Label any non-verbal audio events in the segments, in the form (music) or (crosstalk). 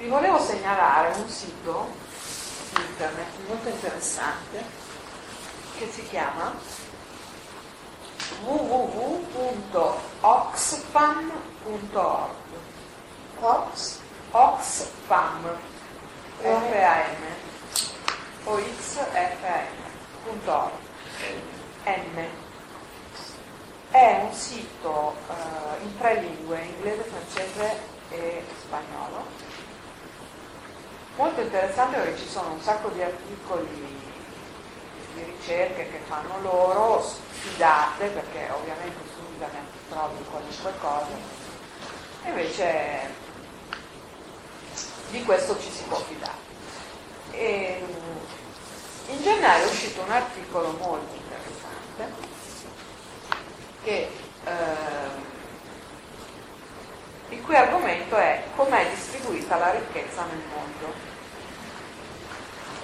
vi volevo segnalare un sito internet molto interessante che si chiama www.oxfam.org Ox, Oxfam F-A-M o xfam.org N. È un sito uh, in tre lingue, inglese, francese e spagnolo molto interessante perché ci sono un sacco di articoli di ricerche che fanno loro, fidate perché ovviamente su internet trovi qualunque cosa, invece di questo ci si può fidare. E in gennaio è uscito un articolo molto interessante che, eh, il cui argomento è com'è distribuita la ricchezza nel mondo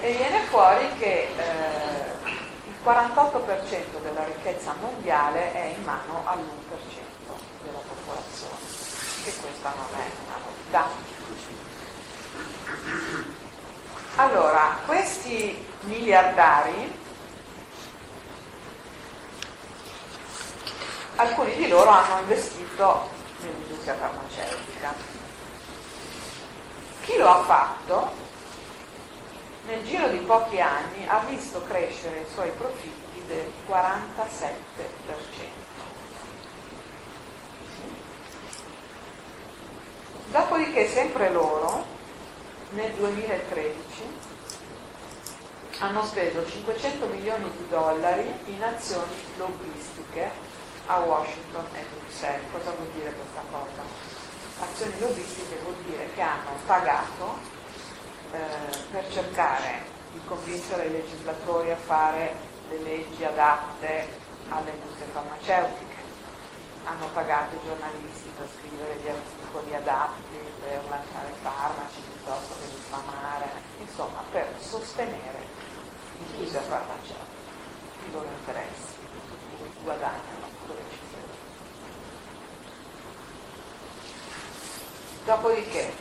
e viene fuori che eh, il 48% della ricchezza mondiale è in mano all'1% della popolazione, e questa non è una novità. Allora, questi miliardari, alcuni di loro hanno investito nell'industria farmaceutica. Chi lo ha fatto nel giro di pochi anni ha visto crescere i suoi profitti del 47%. Dopodiché sempre loro, nel 2013, hanno speso 500 milioni di dollari in azioni lobbistiche a Washington e Bruxelles. Cosa vuol dire questa cosa? Azioni lobbistiche vuol dire che hanno pagato eh, per cercare di convincere i legislatori a fare le leggi adatte alle industrie farmaceutiche. Hanno pagato i giornalisti per scrivere gli articoli adatti, per lanciare farmaci piuttosto che diffamare, insomma per sostenere l'industria farmaceutica, i loro interessi, guadagnano dove ci sono. Dopodiché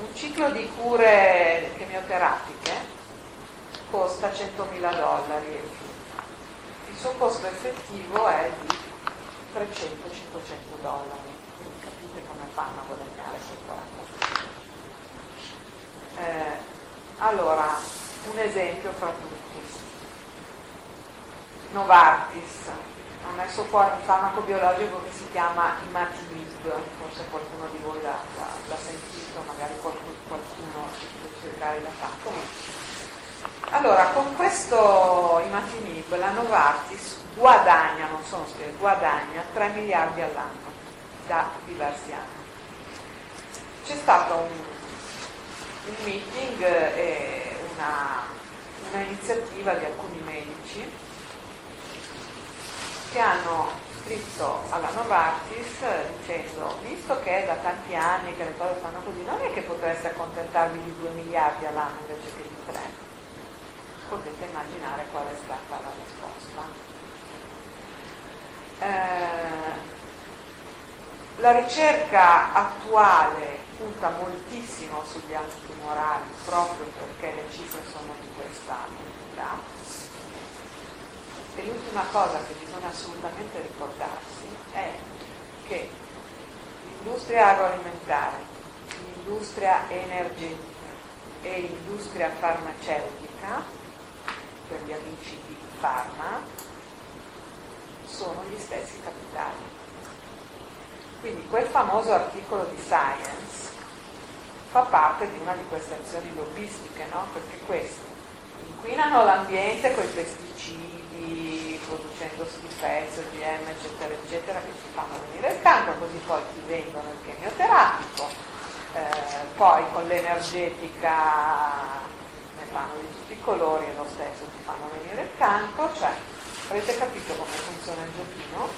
un ciclo di cure chemioterapiche costa 100.000 dollari. Il suo costo effettivo è di 300-500 dollari. Quindi capite come fanno a guadagnare questa eh, allora un esempio fra tutti. Novartis ha messo fuori un farmaco biologico che si chiama imatinib, forse qualcuno di voi l'ha, l'ha, l'ha sentito, magari qualcuno, qualcuno può cercare l'ha fatto. Allora, con questo imatinib la Novartis guadagna, non sono spiegati, guadagna 3 miliardi all'anno da diversi anni. C'è stato un, un meeting e una, una iniziativa di alcuni medici che hanno scritto alla Novartis dicendo visto che è da tanti anni che le cose fanno così non è che potreste accontentarvi di 2 miliardi all'anno invece che di 3 potete immaginare qual è stata la risposta. Eh, la ricerca attuale punta moltissimo sugli antitumorali proprio perché le cifre sono di questa entità e l'ultima cosa che bisogna assolutamente ricordarsi è che l'industria agroalimentare, l'industria energetica e l'industria farmaceutica, per gli amici di Pharma, sono gli stessi capitali. Quindi quel famoso articolo di Science fa parte di una di queste azioni lobbistiche, no? perché questi inquinano l'ambiente con i pesticidi, producendo schifezze, OGM, eccetera, eccetera, che ci fanno venire il cancro, così poi ti vendono il chemioterapico, eh, poi con l'energetica ne fanno di tutti i colori e lo stesso ti fanno venire il cancro, cioè avete capito come funziona il giochino?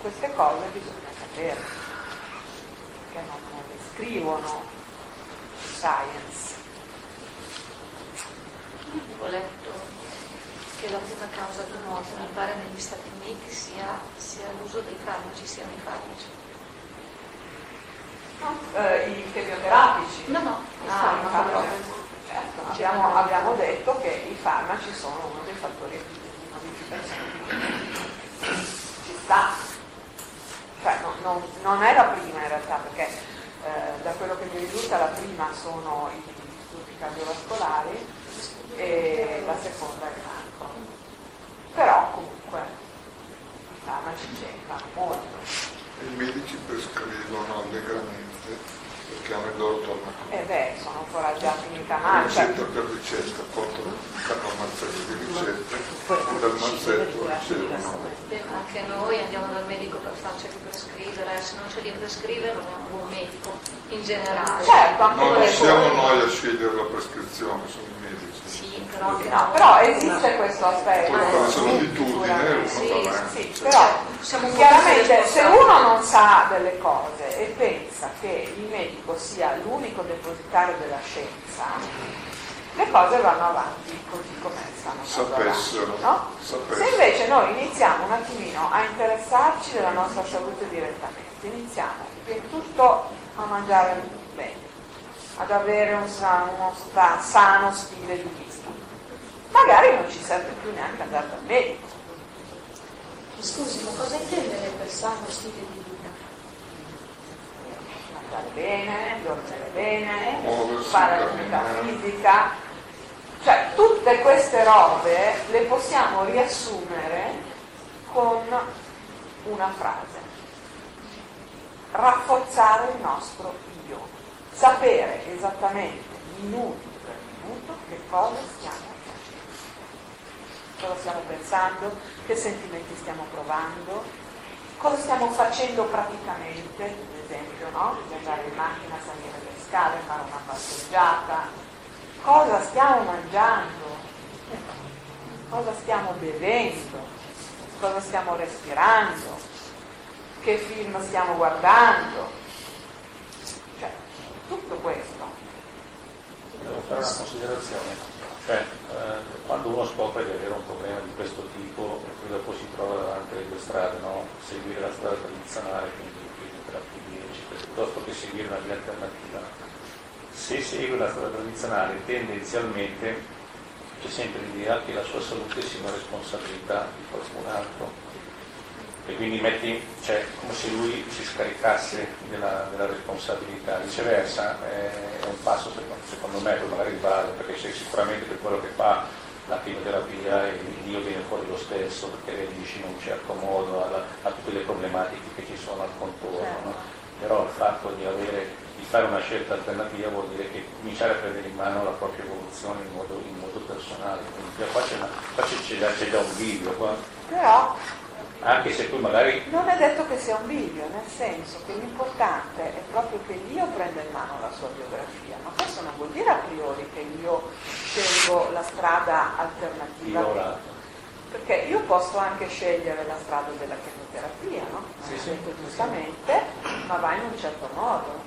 Queste cose bisogna sapere, perché non le scrivono science. Ho letto che la prima causa di morte, mi pare negli Stati Uniti, sia, sia l'uso dei farmaci, siano i farmaci. eh, i chemioterapici. No, no, Ah, farmaco. proprio. Certo, abbiamo, abbiamo detto che i farmaci sono uno dei fattori di modificazione. Ci sta. Cioè, no- non, non è la prima in realtà, perché eh, da quello che mi risulta la prima sono i disturbi cardiovascolari e la seconda è cancro. Però comunque i farmaci c'entrano molto. I medici prescrivono allegramente perché hanno il loro tornaconto. E beh, sono Ah, male. cioè, ricetta per ricetta, portano un mazzetto di ricette e dal mazzetto ricevono. Anche noi andiamo dal medico per farceli prescrivere, se non ce li prescrive non è un buon medico in generale. Certo, anche No, non siamo poi- noi a scegliere la prescrizione, sono i medici. Sì, però No, però esiste questo aspetto. C'è l'abitudine uno Sì, avanti. Sì, però Siamo un chiaramente se uno non sa delle cose e pensa che il medico sia l'unico depositario della scienza, le cose vanno avanti così come stanno andando Sapessero, avanti, no? sapessero. Se invece noi iniziamo un attimino a interessarci della nostra salute direttamente, iniziamo prima di tutto a mangiare bene, ad avere un sa- uno sta- sano stile di vita, magari non ci serve più neanche andare dal medico. Scusi, ma cosa intende lei per sano stile di vita? mangiare bene, dormire bene, fare attività fisica, cioè tutte queste robe le possiamo riassumere con una frase. Rafforzare il nostro io, sapere esattamente minuto per minuto che cosa stiamo facendo, cosa stiamo pensando, che sentimenti stiamo provando, cosa stiamo facendo praticamente, ad esempio, no? Andare in macchina, salire le scale, fare una passeggiata, cosa stiamo mangiando, cosa stiamo bevendo, cosa stiamo respirando, che film stiamo guardando, cioè tutto questo. Devo fare una considerazione, cioè eh, quando uno scopre di avere un problema di questo tipo e poi dopo si trova davanti alle due strade, no? seguire la strada tradizionale, quindi fisioterapia, eccetera, piuttosto che seguire una via alternativa, se segue la strada tradizionale tendenzialmente c'è sempre l'idea che la sua salute sia una responsabilità di qualcun altro e quindi metti, cioè, come se lui si scaricasse della, della responsabilità. Viceversa eh, un passo secondo, me, poi magari vale, perché sicuramente per quello che fa la chemioterapia il Dio viene fuori lo stesso, perché reagisce in un certo modo alla- a tutte le problematiche che ci sono al contorno. no? Però il fatto di, avere, di fare una scelta alternativa vuol dire che cominciare a prendere in mano la propria evoluzione in modo, in modo personale. Quindi qua c'è, una- qua c'è- c'è già- c'è già un video, qua. Però anche se poi magari non è detto che sia un bivio, nel senso che l'importante è proprio che l'io prenda in mano la sua biografia, ma questo non vuol dire a priori che io scelgo la strada alternativa. io la- Perché io posso anche scegliere la strada della chemioterapia, no? Sì, sì. giustamente, ma va in un certo modo.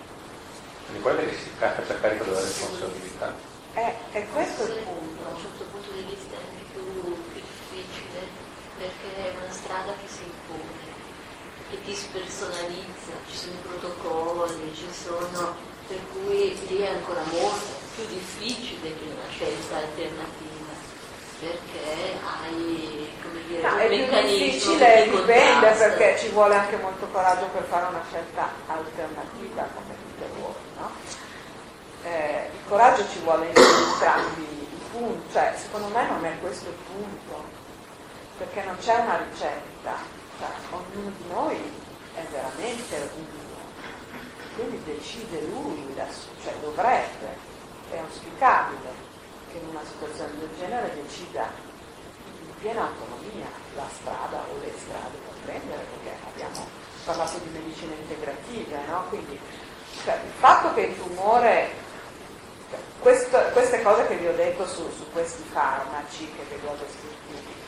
quindi poi che si faccia carico della responsabilità. È, è questo il Da punto. un certo punto di vista è più difficile perché è una strada che si impone, che ti spersonalizza, ci sono i protocolli, ci sono, per cui lì è ancora molto più difficile che una scelta alternativa, perché hai come dire, No, un è più meccanismo difficile, che ti dipende perché ci vuole anche molto coraggio per fare una scelta alternativa come tutte voi, no? Eh, il coraggio ci vuole in entrambi i punti, cioè secondo me non è questo il punto, perché non c'è una ricetta, cioè, ognuno di noi è veramente unico, quindi decide lui, da cioè dovrebbe, è auspicabile che in una situazione del genere decida in piena autonomia la strada o le strade da prendere, perché abbiamo parlato di medicine integrative, no? Quindi cioè, il fatto che il tumore, cioè, questo- queste cose che vi ho detto su, su questi farmaci, che vi ho descritto in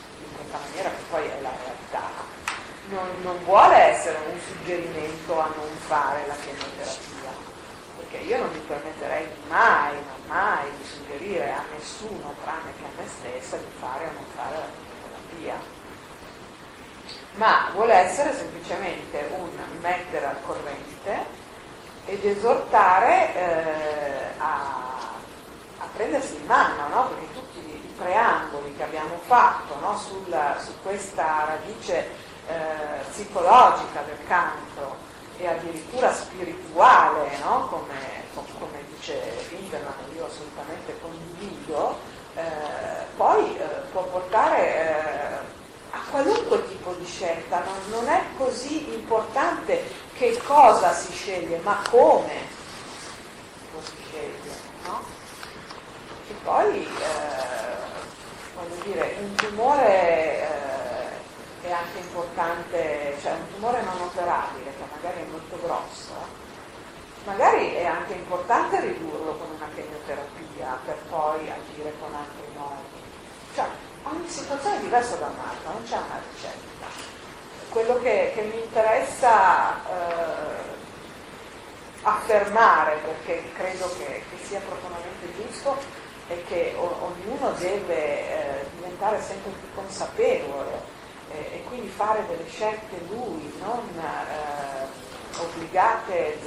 questa maniera, che poi è la realtà, non, non vuole essere un suggerimento a non fare la chemioterapia, perché io non mi permetterei mai, ma mai di suggerire a nessuno, tranne che a me stessa, di fare o non fare la chemioterapia. Ma vuole essere semplicemente un mettere al corrente ed esortare eh, a, a, prendersi in mano, no? perché tutti preamboli che abbiamo fatto no? Sulla, su questa radice eh, psicologica del canto e addirittura spirituale, no? come, come, dice Winterman, io assolutamente condivido, eh, poi eh, può portare eh, a qualunque tipo di scelta, non, non, è così importante che cosa si sceglie, ma come lo si sceglie, no? E poi, eh, dire, un tumore eh, è anche importante, cioè un tumore non operabile, che magari è molto grosso, magari è anche importante ridurlo con una chemioterapia per poi agire con altri modi. Cioè, ogni situazione è diversa da un'altra, non c'è una ricetta. Quello che, che mi interessa eh, affermare, perché credo che, che, sia profondamente giusto, è che o, ognuno deve eh, diventare sempre più consapevole eh, e quindi fare delle scelte lui, non eh, obbligate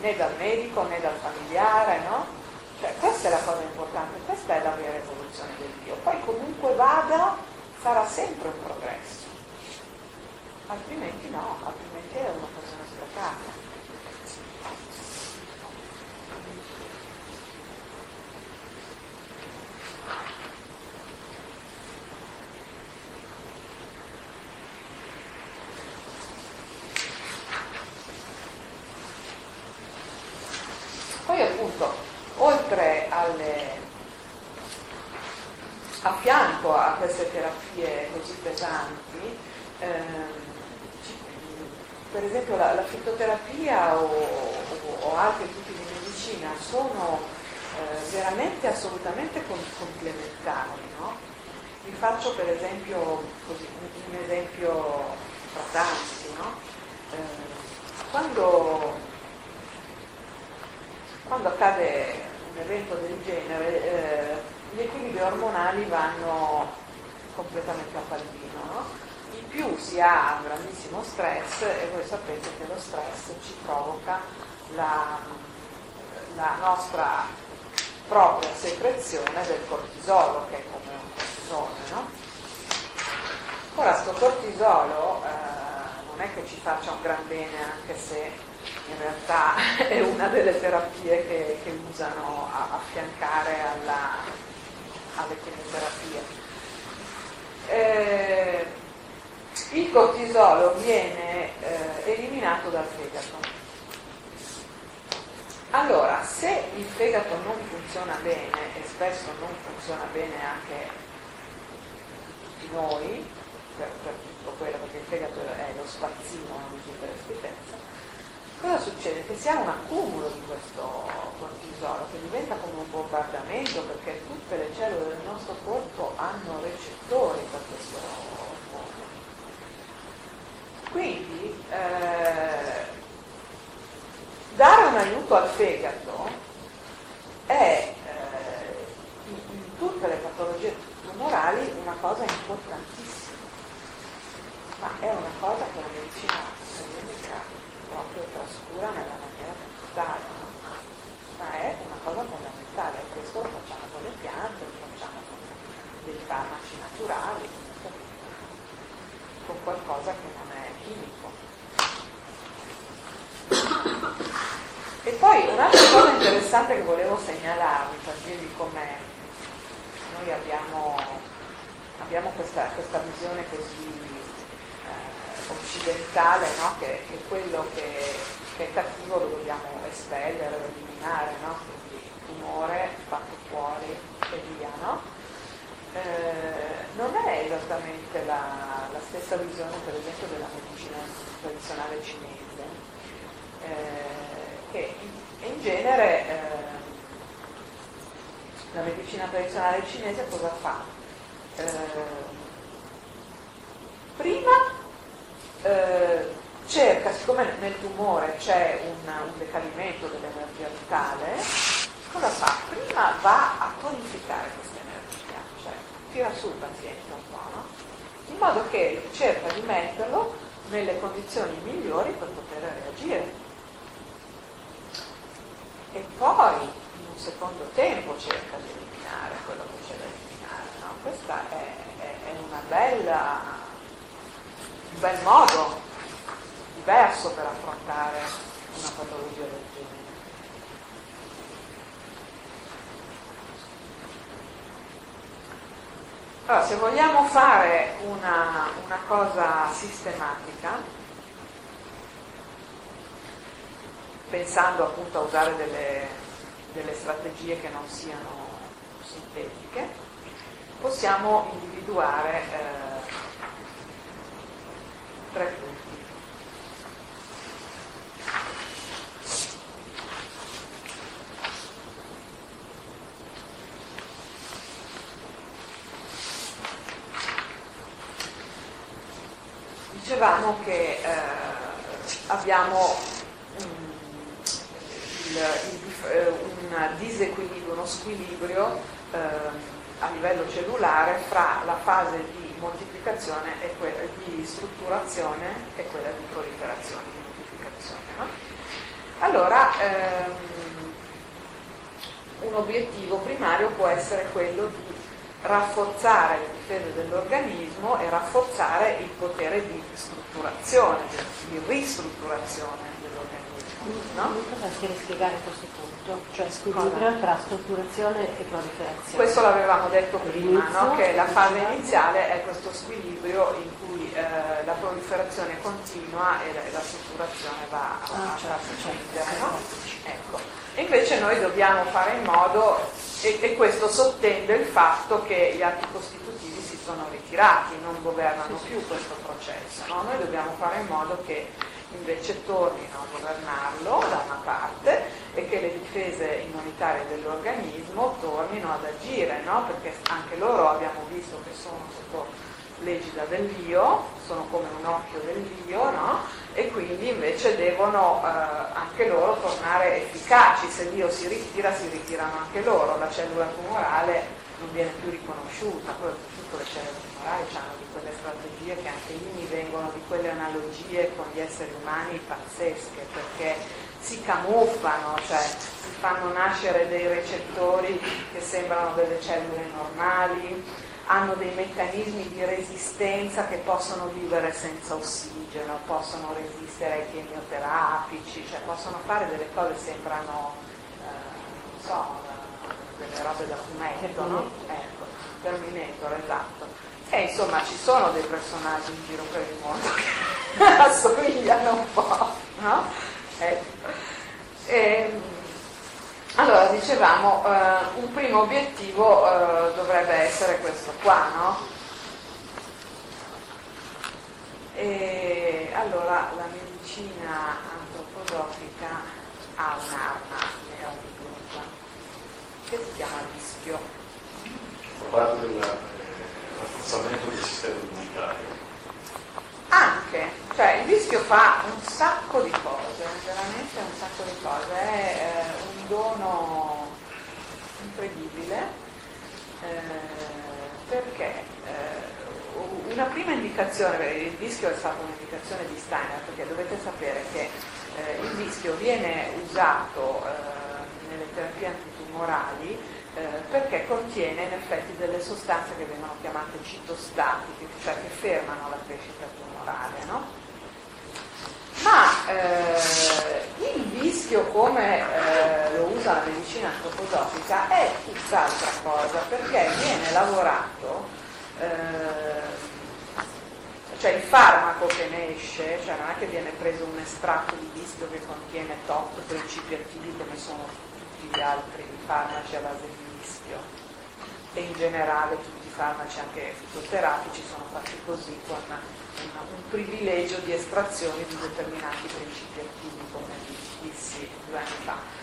né dal medico né dal familiare, no? Cioè, questa è la cosa importante, questa è la vera evoluzione del Dio. Poi comunque vada, sarà sempre un progresso. Altrimenti no, altrimenti è una persona sprecata. Poi appunto oltre alle, a fianco a queste terapie così pesanti, ehm, per esempio la, la fitoterapia o, o, o, altri tipi di medicina sono eh, veramente assolutamente complementari. No? Vi faccio per esempio così, un, esempio tra tanti. No? Eh, quando quando accade un evento del genere eh, gli equilibri ormonali vanno completamente a pallino. No? In più si ha un grandissimo stress e voi sapete che lo stress ci provoca la, la nostra propria secrezione del cortisolo, che è come un cortisone. No? Ora, questo cortisolo eh, non è che ci faccia un gran bene anche se in realtà (laughs) è una delle terapie che, che usano a affiancare alla, alle chemioterapie. Eh, il cortisolo viene eh, eliminato dal fegato. Allora, se il fegato non funziona bene, e spesso non funziona bene anche tutti noi, per, per tutto quello, perché il fegato è lo spazzino di tutte le schifezze, cosa succede? Che si ha un accumulo di questo cortisolo che diventa come un bombardamento perché tutte le cellule del nostro corpo hanno recettori per questo ormone. Quindi eh, dare un aiuto al fegato è eh, in, tutte le patologie tumorali una cosa importantissima, ma è una cosa che la medicina proprio trascura nella maniera totale, no? ma è una cosa fondamentale, questo lo facciamo con le piante, lo facciamo con dei farmaci naturali, con qualcosa che non è chimico. E poi un'altra cosa interessante che volevo segnalarvi per dirvi com'è, noi abbiamo, abbiamo questa, questa visione così occidentale, no? che, che, quello che, che, è cattivo lo dobbiamo espellere, eliminare, no? quindi tumore fatto fuori e via. No? Eh, non è esattamente la, la, stessa visione per esempio della medicina tradizionale cinese, eh, che in, in genere eh, la medicina tradizionale cinese cosa fa? Eh, prima cerca, siccome nel tumore c'è un, un decadimento dell'energia vitale, cosa fa? Prima va a tonificare questa energia, cioè tira su il paziente un po', no? in modo che cerca di metterlo nelle condizioni migliori per poter reagire. e poi in un secondo tempo cerca di eliminare quello che c'è da eliminare. No? Questo è, è, è bella, un bel modo diverso per affrontare una patologia del genere. Allora, se vogliamo fare una, una cosa sistematica, pensando appunto a usare delle, delle strategie che non siano sintetiche, possiamo individuare eh, tre punti. Dicevamo che eh, abbiamo il, il, eh, un disequilibrio, uno squilibrio eh, a livello cellulare fra la fase di moltiplicazione e quella di strutturazione e quella di proliferazione, moltiplicazione. No? Allora, ehm, un obiettivo primario può essere quello di rafforzare le difese dell'organismo e rafforzare il potere di strutturazione, di ristrutturazione No? Potresti spiegare questo punto, cioè squilibrio tra strutturazione e proliferazione. Questo l'avevamo detto prima, no? che la fase iniziale è questo squilibrio in cui eh, la proliferazione continua e la, la strutturazione va a, ah, certo, certo, no? ecco. Invece noi dobbiamo fare in modo, e, e, questo sottende il fatto che gli atti costitutivi sono ritirati, non governano più questo processo. No? Noi dobbiamo fare in modo che invece tornino a governarlo da una parte e che le difese immunitarie dell'organismo tornino ad agire, no? perché anche loro abbiamo visto che sono sotto l'egida dell'io, sono come un occhio dell'io, no? e quindi invece devono eh, anche loro tornare efficaci, se l'io si ritira si ritirano anche loro, la cellula tumorale non viene più riconosciuta, poi tutte le cellule tumorali hanno di quelle strategie che anche lì mi vengono di quelle analogie con gli esseri umani pazzesche, perché si camuffano, cioè si fanno nascere dei recettori che sembrano delle cellule normali, hanno dei meccanismi di resistenza che possono vivere senza ossigeno, possono resistere ai chemioterapici, cioè possono fare delle cose che sembrano, eh, non so, delle robe da fumetto, no? Ecco, Terminator, esatto. E insomma ci sono dei personaggi in giro per il mondo che (laughs) assomigliano un po', no? Ecco. E, allora, dicevamo, eh, un primo obiettivo eh, dovrebbe essere questo qua, no? E allora la medicina antroposofica ha un'arma che si chiama rischio. Fa parte del eh, rafforzamento del sistema immunitario. Anche, cioè il rischio fa un sacco di cose, veramente un sacco di cose, è eh, un dono incredibile eh, perché eh, una prima indicazione, il rischio è stata un'indicazione di Steiner perché dovete sapere che eh, il rischio viene usato eh, nelle terapie antitumorali tumorali eh, perché contiene in effetti delle sostanze che vengono chiamate citostatiche, cioè che fermano la crescita tumorale. No? Ma eh, il vischio come eh, lo usa la medicina antroposofica è tutt'altra cosa perché viene lavorato eh, cioè il farmaco che ne esce, cioè non è che viene preso un estratto di vischio che contiene top principi attivi come sono tutti gli altri farmaci a base di rischio e in generale tutti i farmaci anche fitoterapici sono fatti così con un privilegio di estrazione di determinati principi attivi come dissi due anni fa.